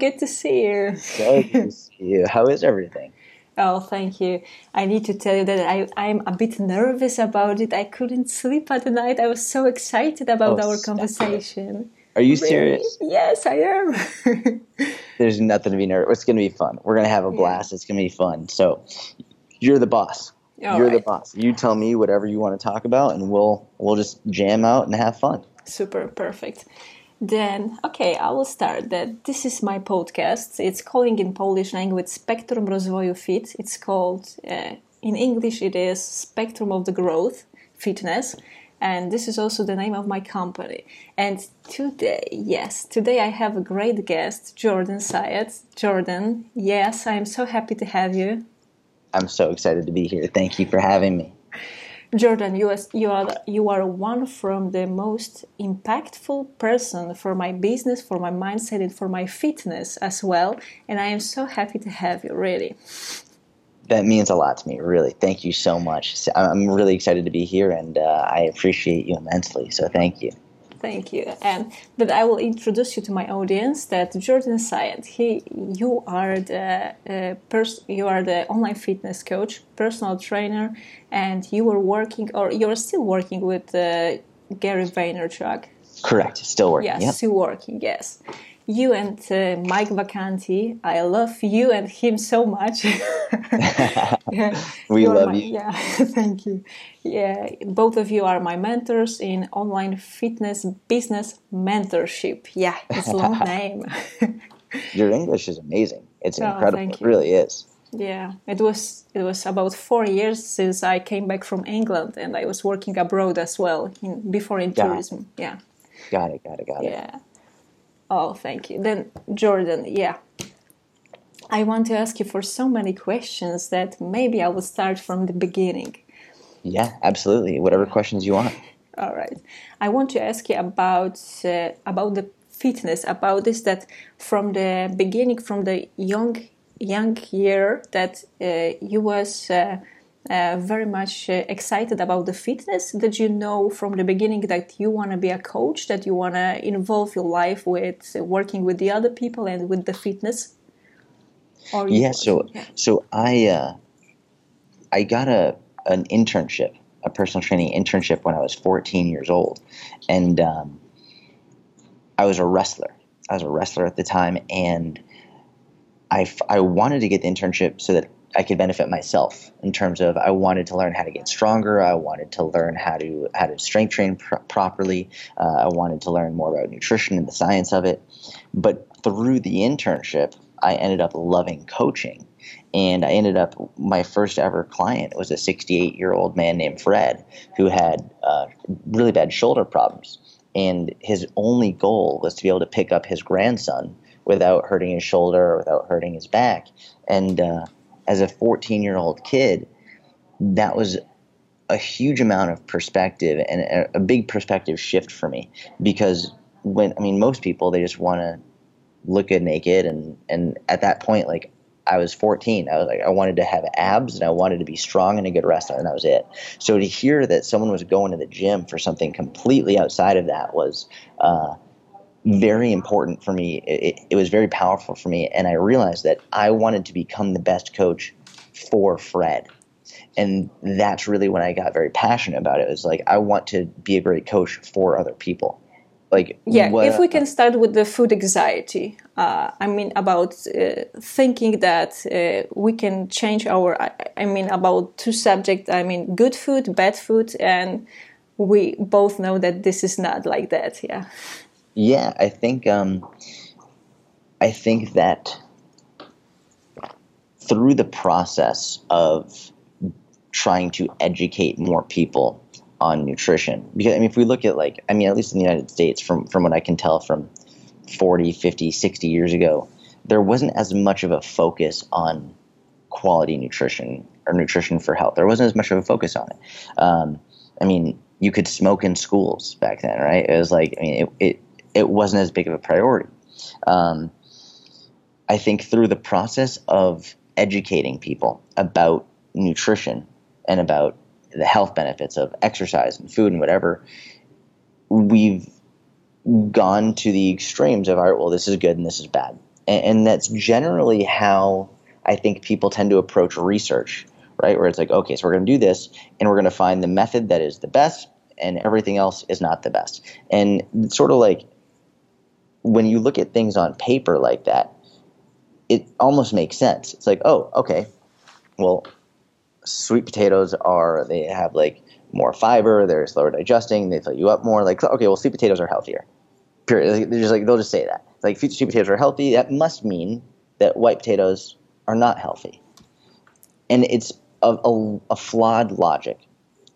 good to see you. so good to see you. How is everything? Oh, thank you. I need to tell you that I, I'm a bit nervous about it. I couldn't sleep at night. I was so excited about Oh, our conversation. Are you Really? serious? Yes, I am. There's nothing to be nervous. It's going to be fun. We're going to have a Yeah. blast. It's going to be fun. So, you're the boss. All you're the boss. You tell me whatever you want to talk about, and we'll we'll just jam out and have fun. Super perfect. Then, okay, I will start that this is my podcast. It's calling in Polish language Spectrum Rozwoju Fit. It's called, uh, in English, it is Spectrum of the Growth Fitness. And this is also the name of my company. And today, yes, today I have a great guest, Jordan Syatt. Jordan, yes, I'm so happy to have you. I'm so excited to be here. Thank you for having me. Jordan, you are, you are you are one from the most impactful person for my business, for my mindset, and for my fitness as well. And I am so happy to have you. Really, That means a lot to me, really. Thank you so much. I'm really excited to be here, and uh, I appreciate you immensely. So thank you. Thank you. And but I will introduce you to my audience. That Jordan Syatt, he, you are the uh, pers- you are the online fitness coach, personal trainer, and you were working or you are still working with uh, Gary Vaynerchuk. Correct. Still working. Yes, Yep. still working. Yes, you and uh, Mike Vacanti. I love you and him so much. We you're love my- you. Yeah, thank you. Yeah, both of you are my mentors in online fitness business mentorship. Yeah, it's a long name. Your English is amazing. It's Oh, incredible. It really is. yeah, it was it was about four years since I came back from England, and I was working abroad as well in, before in Yeah. tourism. Yeah. Got it. Got it. Got it. Yeah. Oh, thank you. Then, Jordan, yeah. I want to ask you for so many questions that maybe I will start from the beginning. Yeah, absolutely. Whatever questions you want. All right. I want to ask you about uh, about the fitness, about this that from the beginning, from the young young year, that uh, you was uh, uh, very much uh, excited about the fitness. Did you know from the beginning that you want to be a coach, that you want to involve your life with uh, working with the other people and with the fitness? Or Yeah. So yeah. so I uh, I got a an internship, a personal training internship when I was 14 years old, and um, I was a wrestler. I was a wrestler at the time, and I, f- I wanted to get the internship so that I could benefit myself in terms of I wanted to learn how to get stronger. I wanted to learn how to how to strength train pr- properly. Uh, I wanted to learn more about nutrition and the science of it. But through the internship, I ended up loving coaching, and I ended up my first ever client was a 68 year old man named Fred who had uh, really bad shoulder problems, and his only goal was to be able to pick up his grandson without hurting his shoulder or without hurting his back. And uh, as a 14 year old kid, that was a huge amount of perspective and a, a big perspective shift for me because when I mean most people they just want to look good naked and and at that point like I was 14 I was like I wanted to have abs and I wanted to be strong and a good wrestler and that was it. So to hear that someone was going to the gym for something completely outside of that was uh, very important for me it, it, it was very powerful for me and I realized that I wanted to become the best coach for Fred and that's really when I got very passionate about it. It was like I want to be a great coach for other people. Like Yeah, what- if we can start with the food anxiety, uh, I mean about uh, thinking that uh, we can change our. I, I mean about two subjects. I mean good food, bad food, and we both know that this is not like that. Yeah. Yeah, I think um, I think that through the process of trying to educate more people on nutrition, because I mean, if we look at like, I mean, at least in the United States, from from what I can tell from 40, 50, 60 years ago, there wasn't as much of a focus on quality nutrition or nutrition for health. There wasn't as much of a focus on it. Um, I mean, you could smoke in schools back then, right? It was like, I mean, it, it, it wasn't as big of a priority. Um, I think through the process of educating people about nutrition and about the health benefits of exercise and food and whatever, we've gone to the extremes of, all right, well, this is good and this is bad. and, and that's generally how I think people tend to approach research, right? Where it's like, okay, so we're going to do this, and we're going to find the method that is the best, and everything else is not the best. And sort of like when you look at things on paper like that, it almost makes sense. It's like, oh, okay, well, sweet potatoes are they have like more fiber, they're slower digesting, they fill you up more. Like, okay, well, sweet potatoes are healthier. Period. They're just like they'll just say that. Like, sweet potatoes are healthy. That must mean that white potatoes are not healthy. And it's a, a, a flawed logic,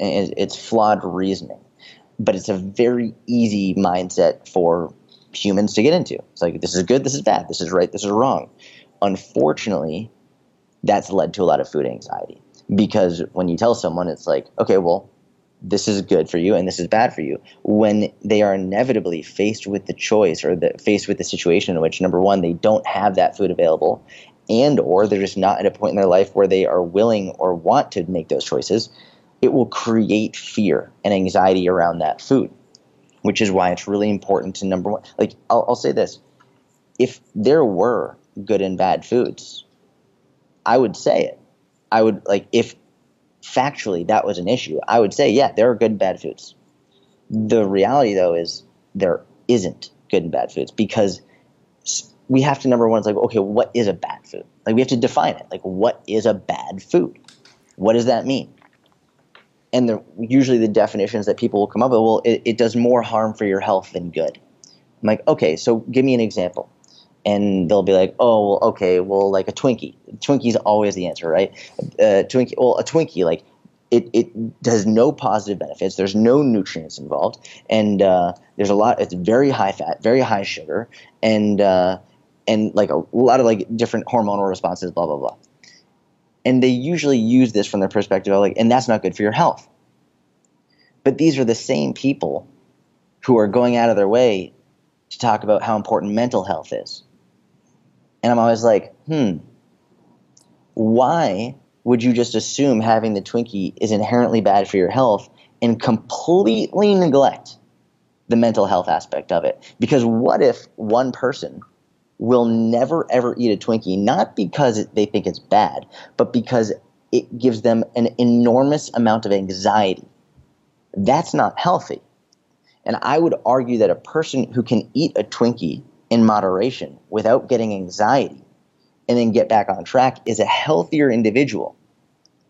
and it's flawed reasoning. But it's a very easy mindset for humans to get into. It's like this is good, this is bad, this is right, this is wrong. Unfortunately, that's led to a lot of food anxiety because when you tell someone, it's like, okay, well, this is good for you and this is bad for you when they are inevitably faced with the choice or the, faced with the situation in which number one they don't have that food available and or they're just not at a point in their life where they are willing or want to make those choices it will create fear and anxiety around that food which is why it's really important to number one like i'll, I'll say this if there were good and bad foods i would say it I would like if factually that was an issue, I would say, yeah, there are good and bad foods. The reality though is there isn't good and bad foods because we have to number one is like, okay, what is a bad food? Like we have to define it. Like what is a bad food? What does that mean? And the, usually the definitions that people will come up with, well, it, it does more harm for your health than good. I'm like, okay, so give me an example and they'll be like, "Oh, well, okay, well, like a Twinkie. Twinkie's always the answer, right? Uh, Twinkie, well, a Twinkie, like it, it has no positive benefits. There's no nutrients involved, and uh, there's a lot. It's very high fat, very high sugar, and uh, and like a lot of like different hormonal responses, blah blah blah. And they usually use this from their perspective of like, and that's not good for your health. But these are the same people who are going out of their way to talk about how important mental health is and I'm always like, hmm, why would you just assume having the Twinkie is inherently bad for your health and completely neglect the mental health aspect of it? Because what if one person will never ever eat a Twinkie, not because they think it's bad, but because it gives them an enormous amount of anxiety? That's not healthy. And I would argue that a person who can eat a Twinkie in moderation without getting anxiety and then get back on track is a healthier individual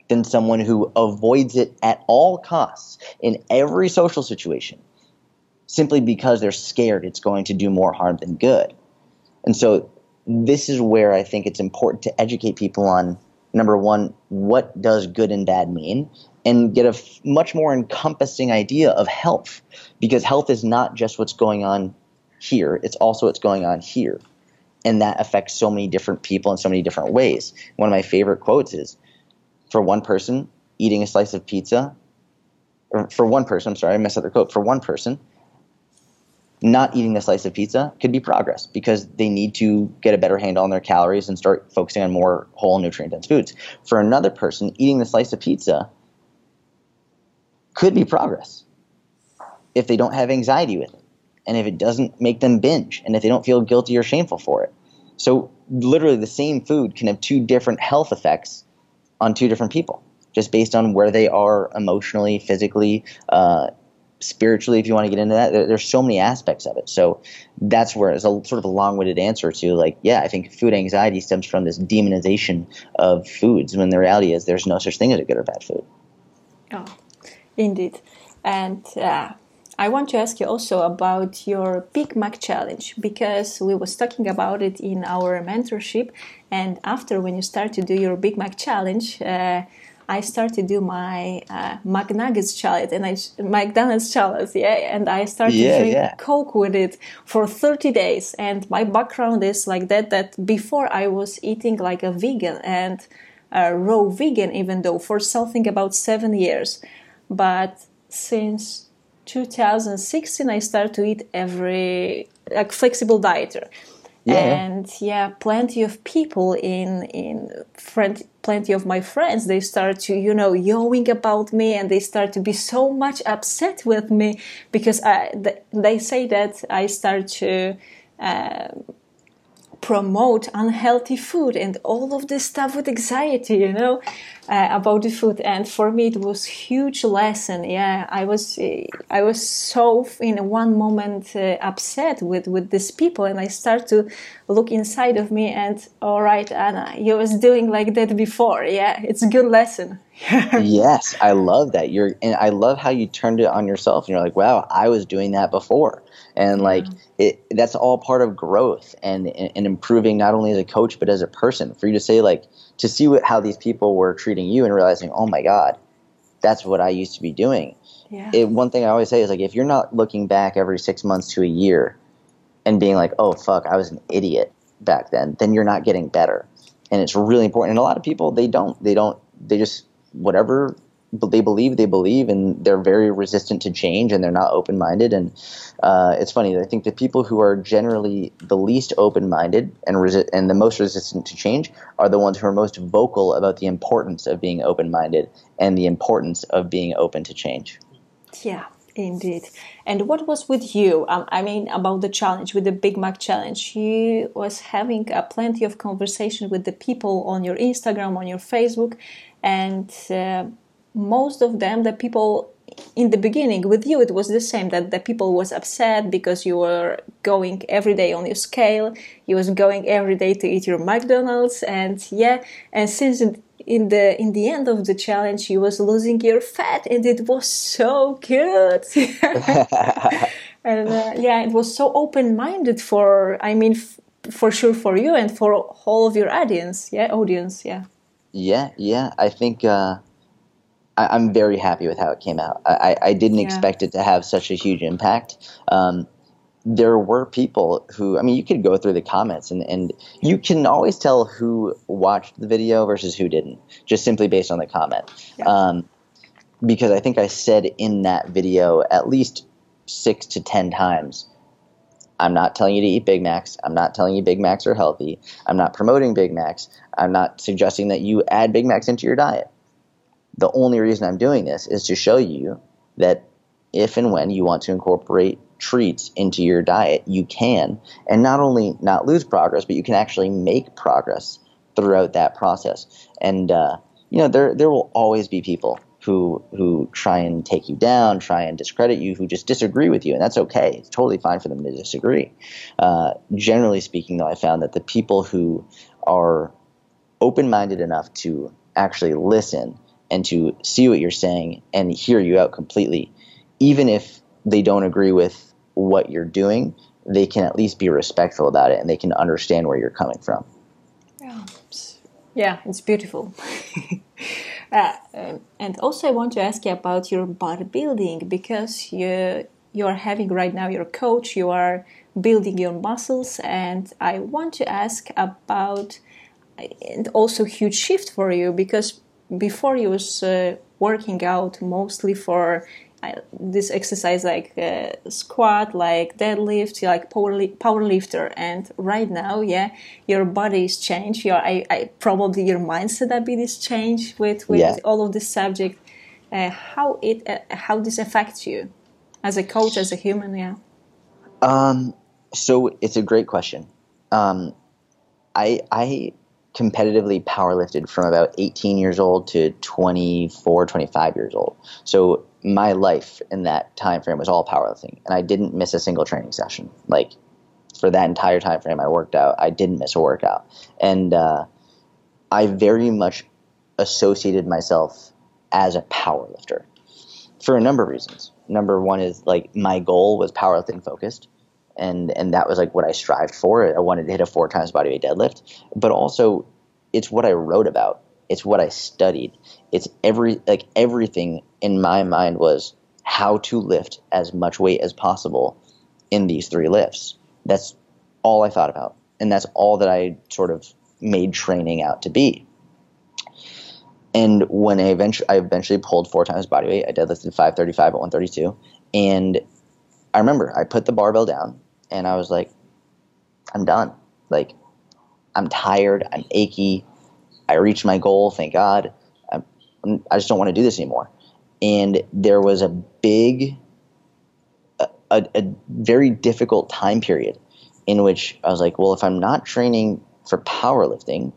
than someone who avoids it at all costs in every social situation simply because they're scared it's going to do more harm than good. And so this is where I think it's important to educate people on number one, what does good and bad mean? And get a f- much more encompassing idea of health because health is not just what's going on here, it's also what's going on here. And that affects so many different people in so many different ways. One of my favorite quotes is for one person, eating a slice of pizza, or for one person, I'm sorry, I messed up the quote. For one person, not eating a slice of pizza could be progress because they need to get a better handle on their calories and start focusing on more whole nutrient dense foods. For another person, eating the slice of pizza could be progress if they don't have anxiety with it and if it doesn't make them binge and if they don't feel guilty or shameful for it. So, literally, the same food can have two different health effects on two different people just based on where they are emotionally, physically, uh, spiritually, if you want to get into that. There, there's so many aspects of it. So, that's where it's a sort of a long winded answer to like, yeah, I think food anxiety stems from this demonization of foods when the reality is there's no such thing as a good or bad food. Oh, indeed. And uh, I want to ask you also about your Big Mac challenge because we was talking about it in our mentorship, and after when you start to do your Big Mac challenge, uh, I started to do my uh, McNuggets challenge and I McDonald's challenge, yeah, and I started yeah, to drink yeah. Coke with it for 30 days. And my background is like that. That before I was eating like a vegan and a raw vegan, even though for something about seven years, but since 2016 i started to eat every like flexible dieter yeah. and yeah plenty of people in in friend plenty of my friends they start to you know yelling about me and they start to be so much upset with me because I, they say that i start to uh, promote unhealthy food and all of this stuff with anxiety you know uh, about the food. And for me it was huge lesson. Yeah i was i was so in one moment uh, upset with with these people and i start to look inside of me and all right anna you was doing like that before. Yeah it's a good lesson yes i love that. You're and i love how you turned it on yourself and you're like wow i was doing that before. And like it that's all part of growth and and improving not only as a coach but as a person. For you to say like to see what, how these people were treating you and realizing oh my god that's what i used to be doing. Yeah. It, one thing i always say is like if you're not looking back every six months to a year and being like oh fuck i was an idiot back then then you're not getting better. And it's really important. And a lot of people they don't they don't they just whatever they believe they believe and they're very resistant to change and they're not open-minded and uh, it's funny i think the people who are generally the least open-minded and resi- and the most resistant to change are the ones who are most vocal about the importance of being open-minded and the importance of being open to change. Yeah Indeed. And what was with you? Um, I mean, about the challenge, with the Big Mac challenge. You was having uh, plenty of conversation with the people on your Instagram, on your Facebook, and uh, most of them the people in the beginning with you it was the same that the people was upset because you were going every day on your scale you was going every day to eat your mcdonald's and yeah and since in the in the end of the challenge you was losing your fat and it was so good and uh, yeah it was so open-minded for i mean f- for sure for you and for all of your audience yeah audience yeah yeah yeah i think uh I, am very happy with how it came out. I, I didn't yeah. expect it to have such a huge impact. Um, there were people who, I mean, you could go through the comments and, and you can always tell who watched the video versus who didn't, just simply based on the comment. Yeah. Um, because I think I said in that video at least six to ten times, I'm not telling you to eat Big Macs. I'm not telling you Big Macs are healthy. I'm not promoting Big Macs. I'm not suggesting that you add Big Macs into your diet the only reason I'm doing this is to show you that if and when you want to incorporate treats into your diet, you can, and not only not lose progress, but you can actually make progress throughout that process. And uh, you know, there there will always be people who who try and take you down, try and discredit you, who just disagree with you, and that's okay. It's totally fine for them to disagree. Uh, generally speaking, though, I found that the people who are open-minded enough to actually listen and to see what you're saying and hear you out completely. Even if they don't agree with what you're doing, they can at least be respectful about it and they can understand where you're coming from. Yeah, yeah it's beautiful. uh, um, and also, I want to ask you about your bodybuilding because you you are having right now your coach, you are building your muscles, and I want to ask about and also huge shift for you because before you was uh, working out mostly for this exercise like uh, squat, like deadlift, like power li- power lifter. And right now, yeah, your body is changed. Your I, I probably your mindset a bit is changed with with yeah. all of this subject. Uh, how it uh, how this affects you as a coach, as a human, yeah. Um. So it's a great question. Um, I I competitively powerlifted from about 18 years old to 24 25 years old so my life in that time frame was all powerlifting and i didn't miss a single training session like for that entire time frame i worked out i didn't miss a workout and uh, i very much associated myself as a powerlifter for a number of reasons number one is like my goal was powerlifting focused and and that was like what I strived for. I wanted to hit a four times body weight deadlift, but also it's what I wrote about. It's what I studied. It's every like everything in my mind was how to lift as much weight as possible in these three lifts. That's all I thought about, and that's all that I sort of made training out to be. And when I eventually, I eventually pulled four times body weight, I deadlifted 535 at 132, and I remember I put the barbell down and I was like, I'm done. Like, I'm tired. I'm achy. I reached my goal. Thank God. I'm, i just don't want to do this anymore. And there was a big, a, a, a very difficult time period in which I was like, well, if I'm not training for powerlifting,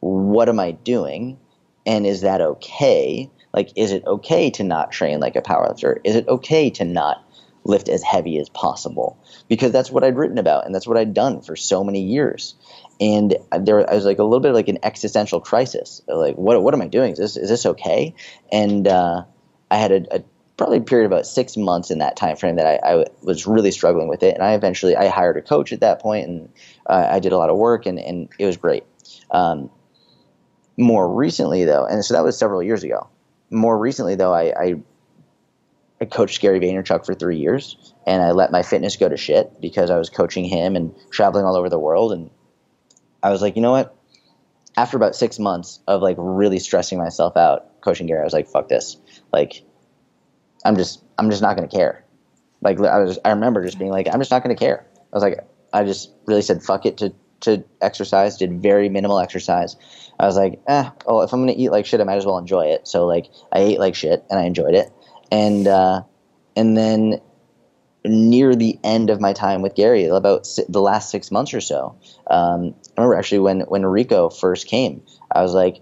what am I doing? And is that okay? Like, is it okay to not train like a powerlifter? Is it okay to not lift as heavy as possible? Because that's what I'd written about and that's what I'd done for so many years. And there I was like a little bit like an existential crisis. Like, what, what am I doing? Is this, is this okay? And uh, I had a, a probably period of about six months in that time frame that I, I, was really struggling with it. And I eventually I hired a coach at that point, and uh, I did a lot of work, and, and it was great. Um, more recently, though, and so that was several years ago. More recently, though, I, I, I coached Gary Vaynerchuk for three years, and I let my fitness go to shit because I was coaching him and traveling all over the world. And I was like, you know what? After about six months of like really stressing myself out coaching Gary, I was like, fuck this. Like, I'm just, I'm just not going to care. Like, I was, I remember just being like, I'm just not going to care. I was like, I just really said fuck it to to exercise. Did very minimal exercise. I was like, eh, oh, if I'm gonna eat like shit, I might as well enjoy it. So like, I ate like shit and I enjoyed it. And uh, and then near the end of my time with Gary, about the last six months or so, um, I remember actually when when Rico first came, I was like,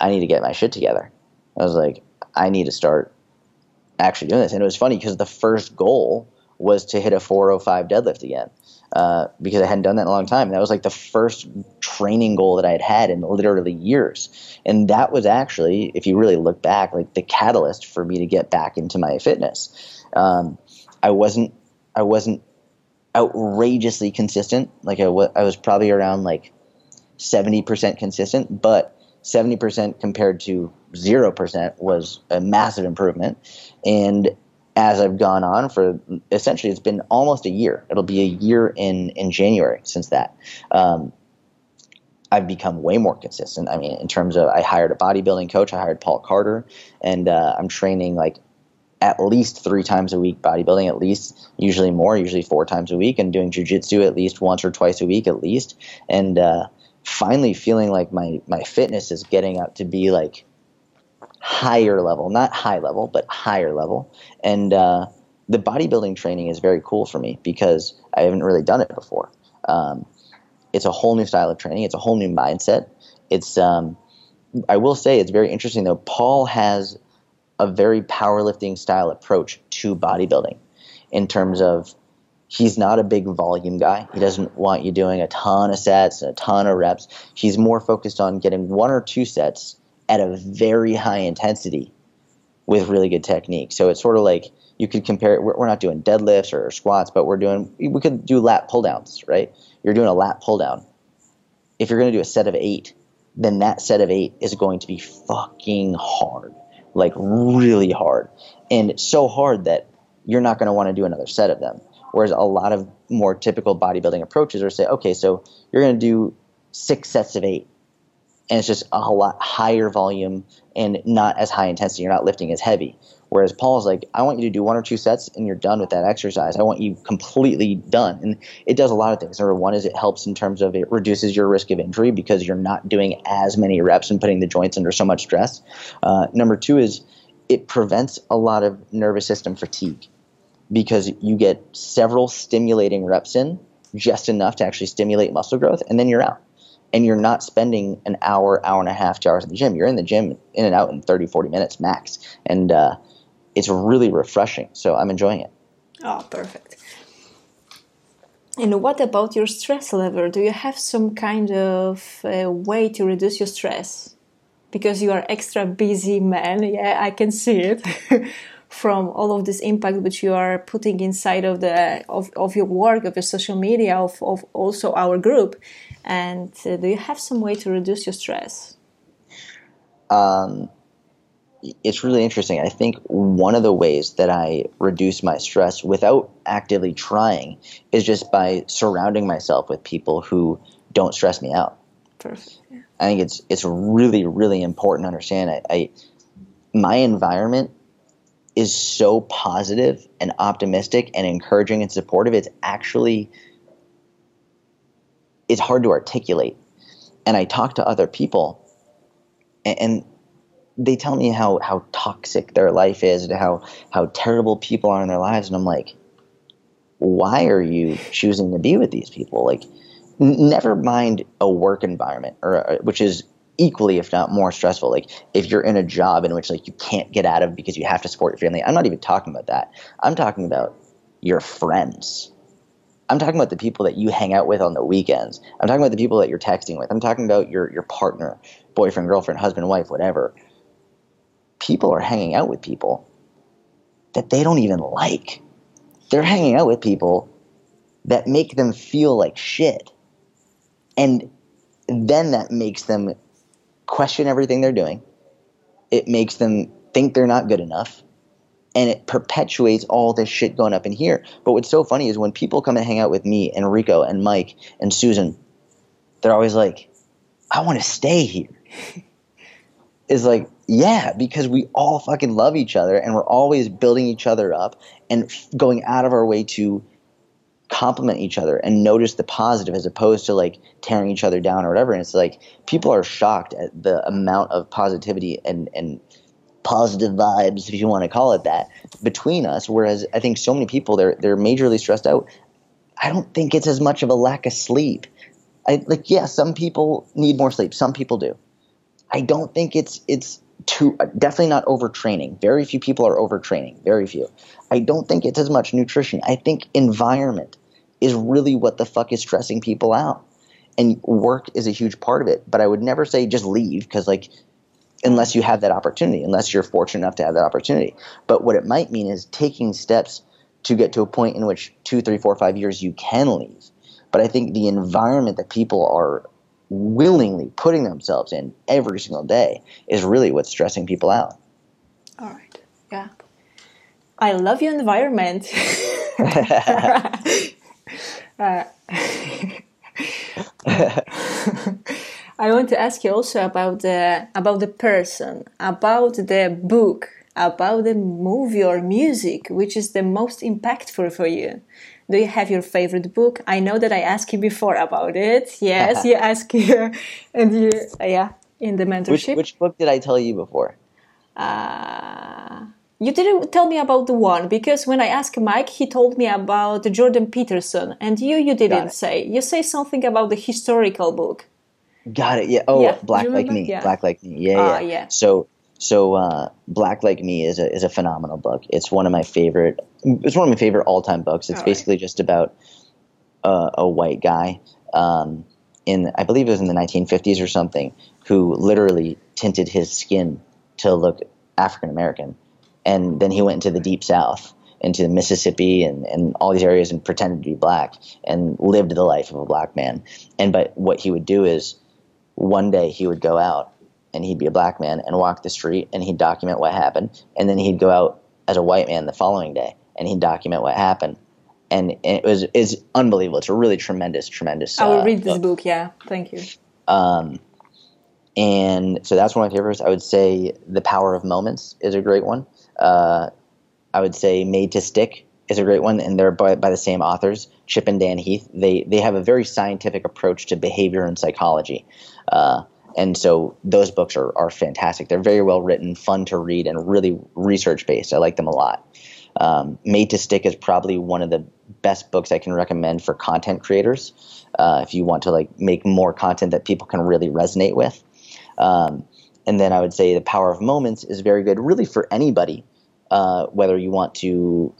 I need to get my shit together. I was like, I need to start actually doing this. And it was funny because the first goal was to hit a 405 deadlift again. Uh, because I hadn't done that in a long time. And that was like the first training goal that I had had in literally years. And that was actually, if you really look back, like the catalyst for me to get back into my fitness. Um, I wasn't, I wasn't outrageously consistent. Like I, w- I was probably around like 70% consistent, but 70% compared to 0% was a massive improvement. And as I've gone on for essentially it's been almost a year. It'll be a year in in January since that. Um, I've become way more consistent. I mean, in terms of I hired a bodybuilding coach. I hired Paul Carter, and uh, I'm training like at least three times a week bodybuilding, at least usually more, usually four times a week, and doing jujitsu at least once or twice a week at least. And uh, finally feeling like my my fitness is getting up to be like higher level, not high level, but higher level. And uh, the bodybuilding training is very cool for me because I haven't really done it before. Um, it's a whole new style of training. It's a whole new mindset. It's um, I will say it's very interesting though. Paul has a very powerlifting style approach to bodybuilding in terms of he's not a big volume guy. He doesn't want you doing a ton of sets, and a ton of reps. He's more focused on getting one or two sets at a very high intensity with really good technique. So it's sort of like you could compare it. We're, not doing deadlifts or squats, but we're doing, we could do lat pull downs, right? You're doing a lat pull down. If you're going to do a set of eight, then that set of eight is going to be fucking hard, like really hard. And so hard that you're not going to want to do another set of them. Whereas a lot of more typical bodybuilding approaches are say, okay, so you're going to do six sets of eight and it's just a whole lot higher volume and not as high intensity. You're not lifting as heavy. Whereas Paul's like, I want you to do one or two sets and you're done with that exercise. I want you completely done. And it does a lot of things. Number one is it helps in terms of it reduces your risk of injury because you're not doing as many reps and putting the joints under so much stress. Uh, number two is it prevents a lot of nervous system fatigue because you get several stimulating reps in just enough to actually stimulate muscle growth and then you're out and you're not spending an hour, hour and a half, two hours at the gym. You're in the gym in and out in 30, 40 minutes max. And uh, it's really refreshing. So I'm enjoying it. Oh, perfect. And what about your stress level? Do you have some kind of uh, way to reduce your stress? Because you are extra busy man. Yeah, I can see it. from all of this impact which you are putting inside of the of, of your work of your social media of, of also our group and uh, do you have some way to reduce your stress? Um, it's really interesting. I think one of the ways that I reduce my stress without actively trying is just by surrounding myself with people who don't stress me out. Perfect. Yeah. I think it's it's really really important to understand. I, I my environment is so positive and optimistic and encouraging and supportive. It's actually it's hard to articulate. And I talk to other people, and, and they tell me how, how toxic their life is and how, how terrible people are in their lives. And I'm like, why are you choosing to be with these people? Like, n- never mind a work environment, or uh, which is equally, if not more stressful. Like, if you're in a job in which like you can't get out of because you have to support your family. I'm not even talking about that. I'm talking about your friends. I'm talking about the people that you hang out with on the weekends. I'm talking about the people that you're texting with. I'm talking about your your partner, boyfriend, girlfriend, husband, wife, whatever. People are hanging out with people that they don't even like. They're hanging out with people that make them feel like shit. And then that makes them question everything they're doing. It makes them think they're not good enough. And it perpetuates all this shit going up in here. But what's so funny is when people come and hang out with me and Rico and Mike and Susan, they're always like, I want to stay here. is like, yeah, because we all fucking love each other and we're always building each other up and f- going out of our way to compliment each other and notice the positive as opposed to like tearing each other down or whatever. And it's like people are shocked at the amount of positivity and, and positive vibes, if you want to call it that, between us. Whereas I think so many people they're they're majorly stressed out. I don't think it's as much of a lack of sleep. I like yeah, some people need more sleep. Some people do. I don't think it's it's too uh, definitely not overtraining. Very few people are overtraining. Very few. I don't think it's as much nutrition. I think environment is really what the fuck is stressing people out. And work is a huge part of it. But I would never say just leave because like unless you have that opportunity, unless you're fortunate enough to have that opportunity. But what it might mean is taking steps to get to a point in which two, three, four, five years you can leave. But I think the environment that people are willingly putting themselves in every single day is really what's stressing people out. All right. Yeah. I love your environment. uh, I want to ask you also about the about the person, about the book, about the movie or music, which is the most impactful for you. Do you have your favorite book? I know that I asked you before about it. Yes, you asked you, and you, yeah, in the mentorship. Which, which book did I tell you before? Uh, you didn't tell me about the one because when I asked Mike, he told me about Jordan Peterson, and you, you didn't say. You say something about the historical book. Got it. Yeah. Oh, yeah. Black Like Me. Yeah. Black Like Me. Yeah, uh, yeah. yeah. So, so uh, Black Like Me is a is a phenomenal book. It's one of my favorite. It's one of my favorite all time books. It's all basically right. just about a, a white guy um, in I believe it was in the 1950s or something who literally tinted his skin to look African American, and then he went into the deep South into Mississippi and, and all these areas and pretended to be black and lived the life of a black man. And but what he would do is one day he would go out and he'd be a black man and walk the street and he'd document what happened. And then he'd go out as a white man the following day and he'd document what happened. And it was is unbelievable. It's a really tremendous, tremendous. I will uh, read this book. book. Yeah, thank you. Um, and so that's one of my favorites. I would say The Power of Moments is a great one. Uh, I would say Made to Stick is a great one, and they're by, by the same authors, Chip and Dan Heath. They they have a very scientific approach to behavior and psychology. Uh, and so those books are, are fantastic. They're very well written, fun to read, and really research based. I like them a lot. Um, Made to Stick is probably one of the best books I can recommend for content creators. Uh, if you want to like make more content that people can really resonate with. Um, and then I would say The Power of Moments is very good, really for anybody, uh, whether you want to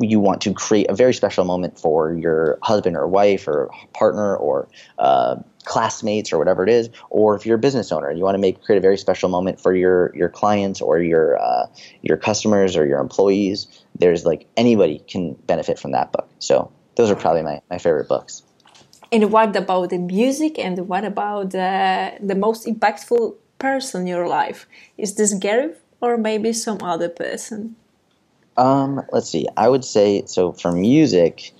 you want to create a very special moment for your husband or wife or partner or uh, classmates or whatever it is, or if you're a business owner and you want to make create a very special moment for your your clients or your uh, your customers or your employees, there's like anybody can benefit from that book. So those are probably my, my favorite books. And what about the music? And what about uh, the most impactful person in your life? Is this Gary or maybe some other person? Um, let's see. I would say so for music.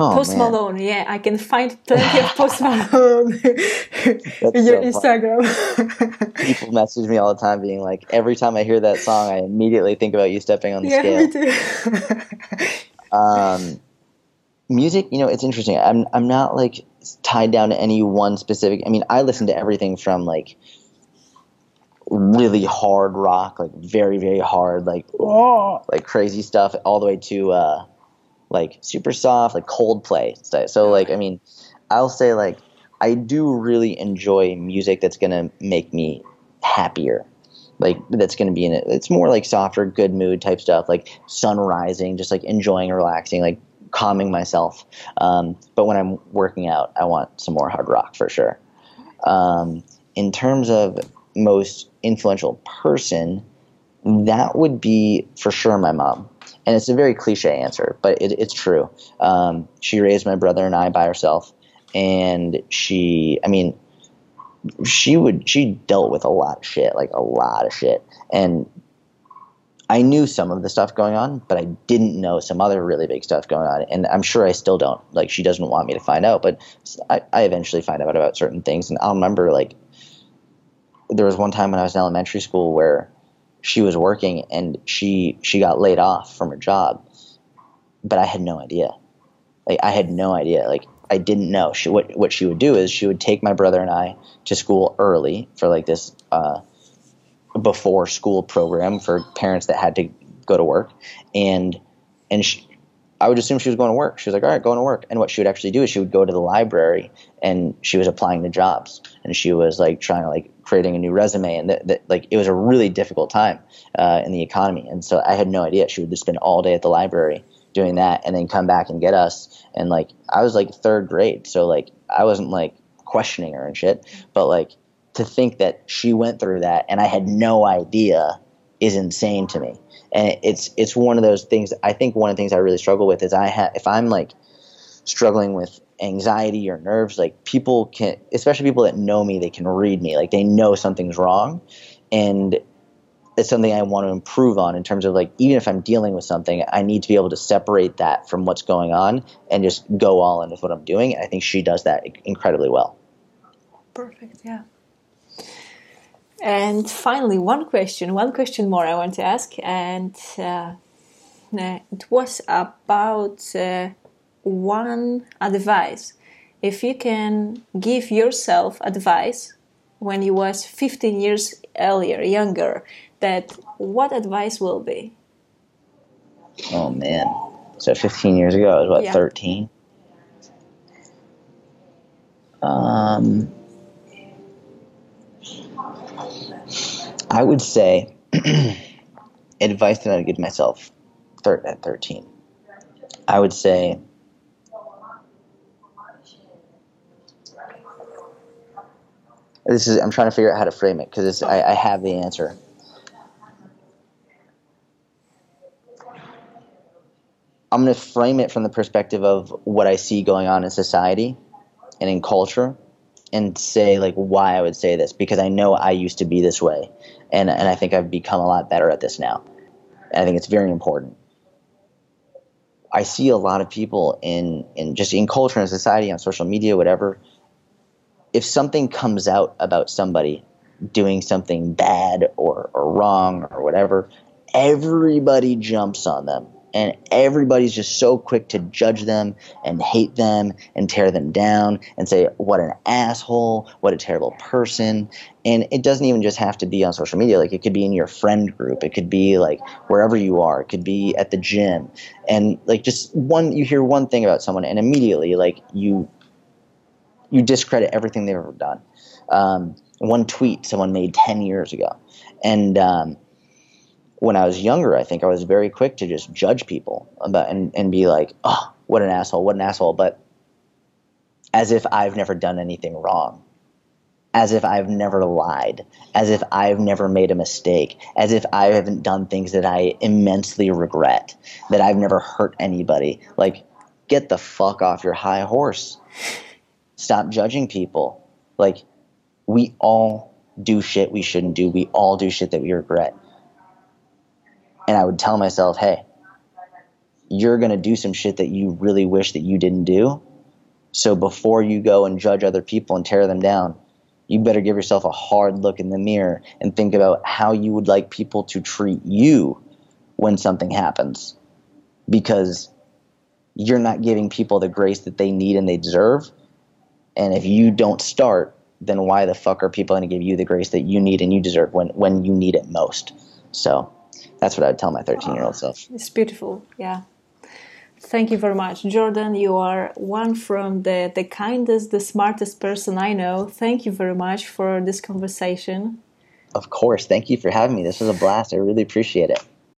Oh, Post man. Malone, yeah, I can find plenty of Post Malone in your so Instagram. People message me all the time, being like, every time I hear that song, I immediately think about you stepping on the yeah, scale. Me too. um, music, you know, it's interesting. I'm I'm not like tied down to any one specific. I mean, I listen to everything from like really hard rock, like very very hard, like oh, like crazy stuff, all the way to. Uh, like super soft, like Coldplay. So, so like I mean, I'll say like I do really enjoy music that's gonna make me happier. Like that's gonna be in it. It's more like softer, good mood type stuff, like sun rising, just like enjoying, relaxing, like calming myself. Um, but when I'm working out, I want some more hard rock for sure. Um, in terms of most influential person, that would be for sure my mom. And it's a very cliche answer, but it, it's true. Um, she raised my brother and I by herself, and she, I mean, she would she dealt with a lot of shit, like a lot of shit, and I knew some of the stuff going on, but I didn't know some other really big stuff going on. And I'm sure I still don't. Like, she doesn't want me to find out, but I, I eventually find out about certain things. And I'll remember, like, there was one time when I was in elementary school where she was working and she she got laid off from her job, but I had no idea. Like, I had no idea. Like, I didn't know. She, what what she would do is she would take my brother and I to school early for like this uh, before school program for parents that had to go to work, and and she, I would assume she was going to work. She was like, all right, going to work. And what she would actually do is she would go to the library and she was applying to jobs and she was like trying to like creating a new resume and that, that like it was a really difficult time uh, in the economy. And so I had no idea. She would just spend all day at the library doing that and then come back and get us. And like I was like third grade, so like I wasn't like questioning her and shit, but like to think that she went through that and I had no idea is insane to me. And it's it's one of those things. I think one of the things I really struggle with is I have if I'm like struggling with anxiety or nerves, like people can, especially people that know me, they can read me, like they know something's wrong, and it's something I want to improve on in terms of like even if I'm dealing with something, I need to be able to separate that from what's going on and just go all in with what I'm doing. And I think she does that incredibly well. Perfect. Yeah. And finally, one question, one question more I want to ask, and uh, it was about uh, one advice. If you can give yourself advice when you was 15 years earlier, younger, that what advice will be? Oh man! So 15 years ago, I was what yeah. 13. Um I would say advice that I would give myself thir- at 13. I would say this is I'm trying to figure out how to frame it because I, I have the answer. I'm going to frame it from the perspective of what I see going on in society and in culture and say like why I would say this because I know I used to be this way and and I think I've become a lot better at this now. And I think it's very important. I see a lot of people in in just in culture and society on social media whatever if something comes out about somebody doing something bad or, or wrong or whatever everybody jumps on them. And everybody's just so quick to judge them and hate them and tear them down and say what an asshole. What a terrible person. And it doesn't even just have to be on social media. Like it could be in your friend group. It could be like wherever you are. It could be at the gym. And like just one you hear one thing about someone and immediately like you you discredit everything they've ever done um, one tweet someone made 10 years ago and um, when I was younger, I think I was very quick to just judge people about and, and be like, oh, what an asshole, what an asshole. But as if I've never done anything wrong, as if I've never lied, as if I've never made a mistake, as if I haven't done things that I immensely regret, that I've never hurt anybody. Like, get the fuck off your high horse. Stop judging people. Like, we all do shit we shouldn't do. We all do shit that we regret and I would tell myself, hey, you're going to do some shit that you really wish that you didn't do. So before you go and judge other people and tear them down, you better give yourself a hard look in the mirror and think about how you would like people to treat you when something happens. Because you're not giving people the grace that they need and they deserve. And if you don't start, then why the fuck are people going to give you the grace that you need and you deserve when, when you need it most? So that's what I would tell my 13 year old ah, self. It's beautiful. Yeah. Thank you very much. Jordan, you are one from the, the kindest, the smartest person I know. Thank you very much for this conversation. Of course. Thank you for having me. This was a blast. I really appreciate it.